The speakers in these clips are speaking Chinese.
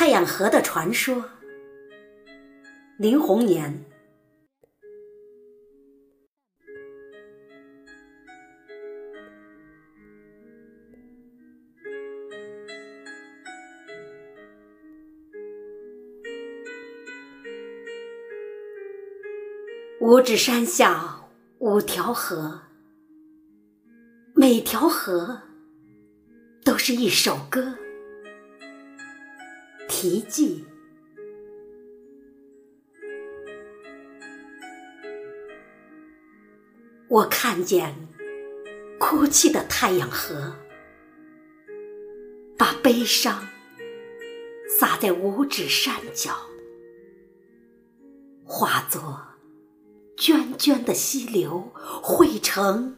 太阳河的传说，林红年。五指山下五条河，每条河都是一首歌。奇迹。我看见哭泣的太阳河，把悲伤洒在五指山脚，化作涓涓的溪流，汇成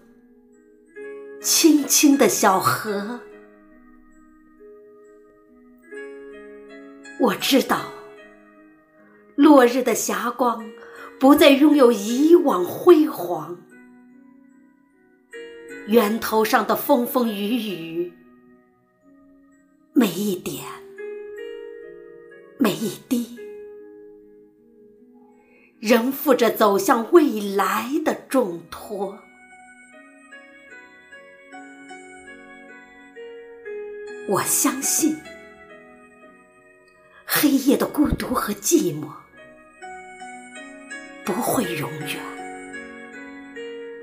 清清的小河。我知道，落日的霞光不再拥有以往辉煌，源头上的风风雨雨，每一点，每一滴，仍负着走向未来的重托。我相信。黑夜的孤独和寂寞不会永远，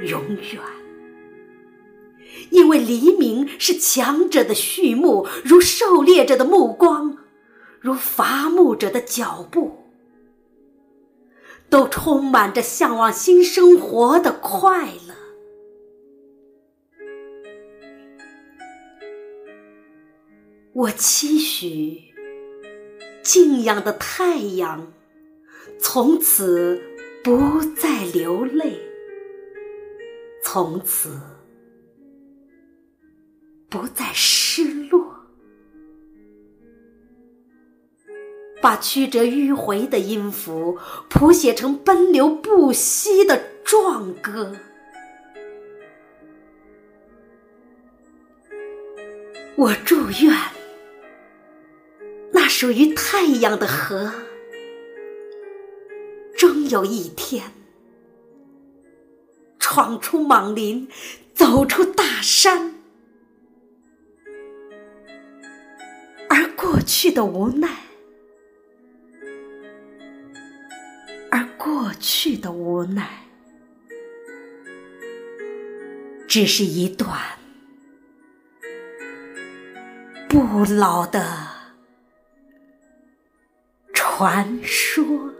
永远，因为黎明是强者的序幕，如狩猎者的目光，如伐木者的脚步，都充满着向往新生活的快乐。我期许。敬仰的太阳，从此不再流泪，从此不再失落，把曲折迂回的音符谱写成奔流不息的壮歌。我祝愿。属于太阳的河，终有一天闯出莽林，走出大山，而过去的无奈，而过去的无奈，只是一段不老的。传说。